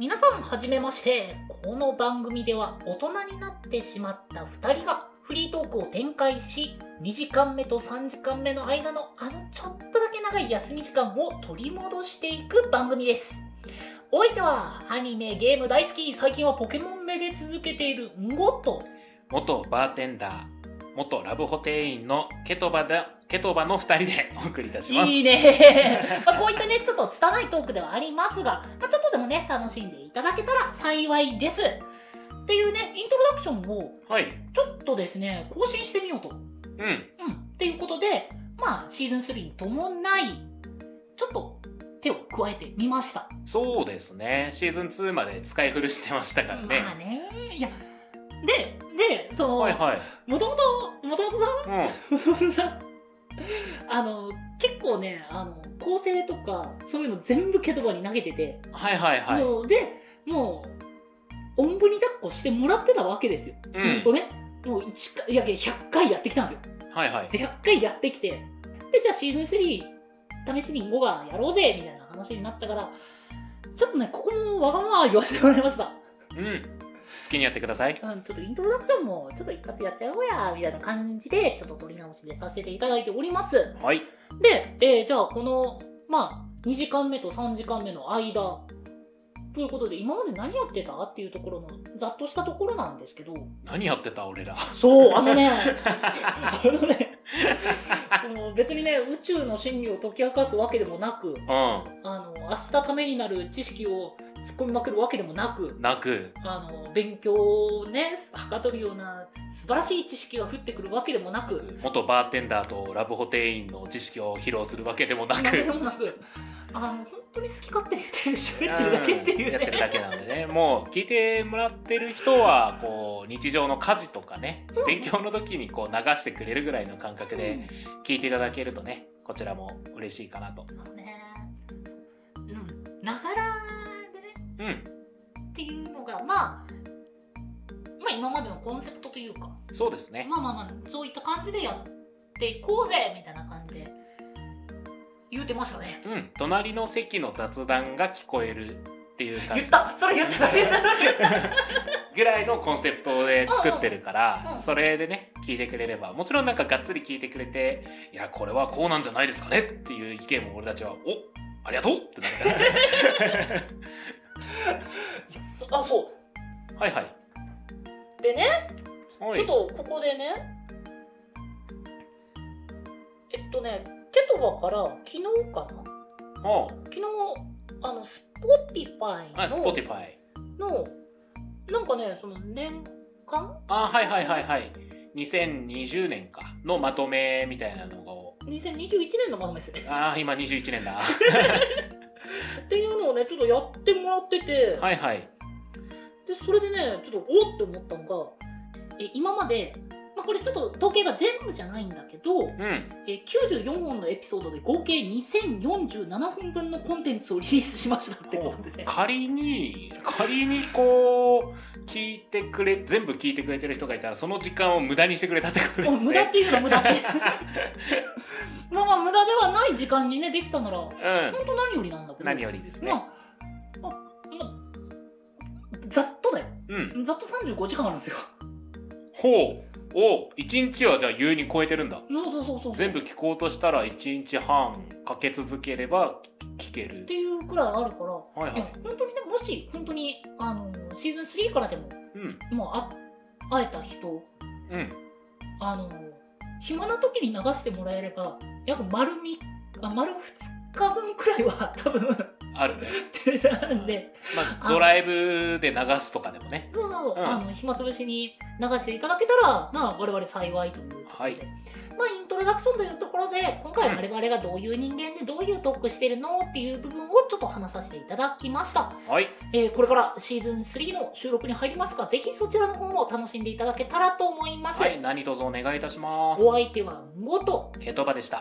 皆さんはじめまして。この番組では大人になってしまった2人がフリートークを展開し2時間目と3時間目の間のあのちょっとだけ長い休み時間を取り戻していく番組です。お相手はアニメゲーム大好き最近はポケモン目で続けているんごと元バーテンダー、元ラブホ店員のケトバだ、ケトバの二人で お送りいたします。いいね まあこういったねちょっと拙いトークではありますが、まあ、ちょっとでもね楽しんでいただけたら幸いですっていうねイントロダクションをはい。ちょっとですね更新してみようと、うん。うん、っていうことでまあシーズン3に伴いちょっと手を加えてみましたそうですね。シーズン2まで使い古してましたからね。まあねいやででその、はいはい。もともともともとさうん。もともとさあの結構ねあの構成とかそういうの全部ケトバに投げてて、はいはいはい。そうでもうおんぶに抱っこしてもらってたわけですよ、うんほんとねもう1回いやいや100回やってきたんですよはいはい。で100回やってきてでじゃあシーズン3試しに5がやろうぜみたいな話になったからちょっとねここもわがまま言わせてもらいましたうん。好きにやってください。うん、ちょっとイントロダクションもちょっと一発やっちゃおうやみたいな感じでちょっと取り直しでさせていただいておりますはい。で、えーじゃあこのまあ2時間目と3時間目の間ということで今まで何やってたっていうところのざっとしたところなんですけど何やってた俺ら。そうあのね あのね別にね宇宙の真理を解き明かすわけでもなくうあの明日ためになる知識を突っ込みまくるわけでもなくん。なく。あの勉強をねはかどるような素晴らしい知識が降ってくるわけでもなく元バーテンダーとラブホ店員の知識を披露するわけでもなく。でもなくあの本当に好き勝手に二人で喋ってるだけっていううんやってるねだけなんでねもう聞いてもらってる人はこう日常の家事とかね勉強の時にこう流してくれるぐらいの感覚でうん聞いていただけるとねこちらも嬉しいかなとそうねうんながらうん。っていうのがまあまあ今までのコンセプトというかそうですね。まあまあまあそういった感じでやっていこうぜみたいな感じで言うてましたね。うん。隣の席の雑談が聞こえるっていう感じ。言った。それ言ってた。言ってた言ったぐらいのコンセプトで作ってるからそれでね聞いてくれればもちろんなんかがっつり聞いてくれていやこれはこうなんじゃないですかねっていう意見も俺たちはおありがとうってなるからあそうはいはいでねはいちょっとここでねえっとねケトバから昨日かな？お昨日あの Spotify あ、スポティファイ。ののなんかねその年間？あ、はいはいはいはい。2020年かのまとめみたいなのを。2021年のまとめですねあー、今21年だ。っていうのをねちょっとやってもらってて、はいはい。でそれでねちょっとおっって思ったのがえ今まで、まあ、これちょっと統計が全部じゃないんだけど、うん。え94本のエピソードで合計2047分分のコンテンツをリリースしましたってことでね仮に、仮にこう、聞いてくれ、全部聞いてくれてる人がいたら、その時間を無駄にしてくれたってことですね。無駄っていうのは無駄って まあまあ無駄ではない時間にねできたなら本うん。当何よりなんだけど何よりですね。まあ、まあまあざっとだようん。ざっと35時間あるんですよほう。お一日はじゃあ優に超えてるんだ。そうそうそうそう全部聞こうとしたら1日半かけ続ければ聞けるっ。ていうくらいあるからはいはいいや。本当にねもし本当にあのシーズン3からでもうん。もうあ会えた人うん。あの暇な時に流してもらえれば約丸3あ丸2日分くらいは多分あるね。なんでまあ、ドライブで流すとかでもね。そうそううんあの暇つぶしに流していただけたらまあ我々幸いというはいまあイントロダクションというところで今回我々がどういう人間でどういうトークしてるのっていう部分をちょっと話させていただきましたはい。えーこれからシーズン3の収録に入りますが、ぜひそちらの方も楽しんでいただけたらと思います。はい。何卒お願いいたします。お相手は、ごと。ケトバでした。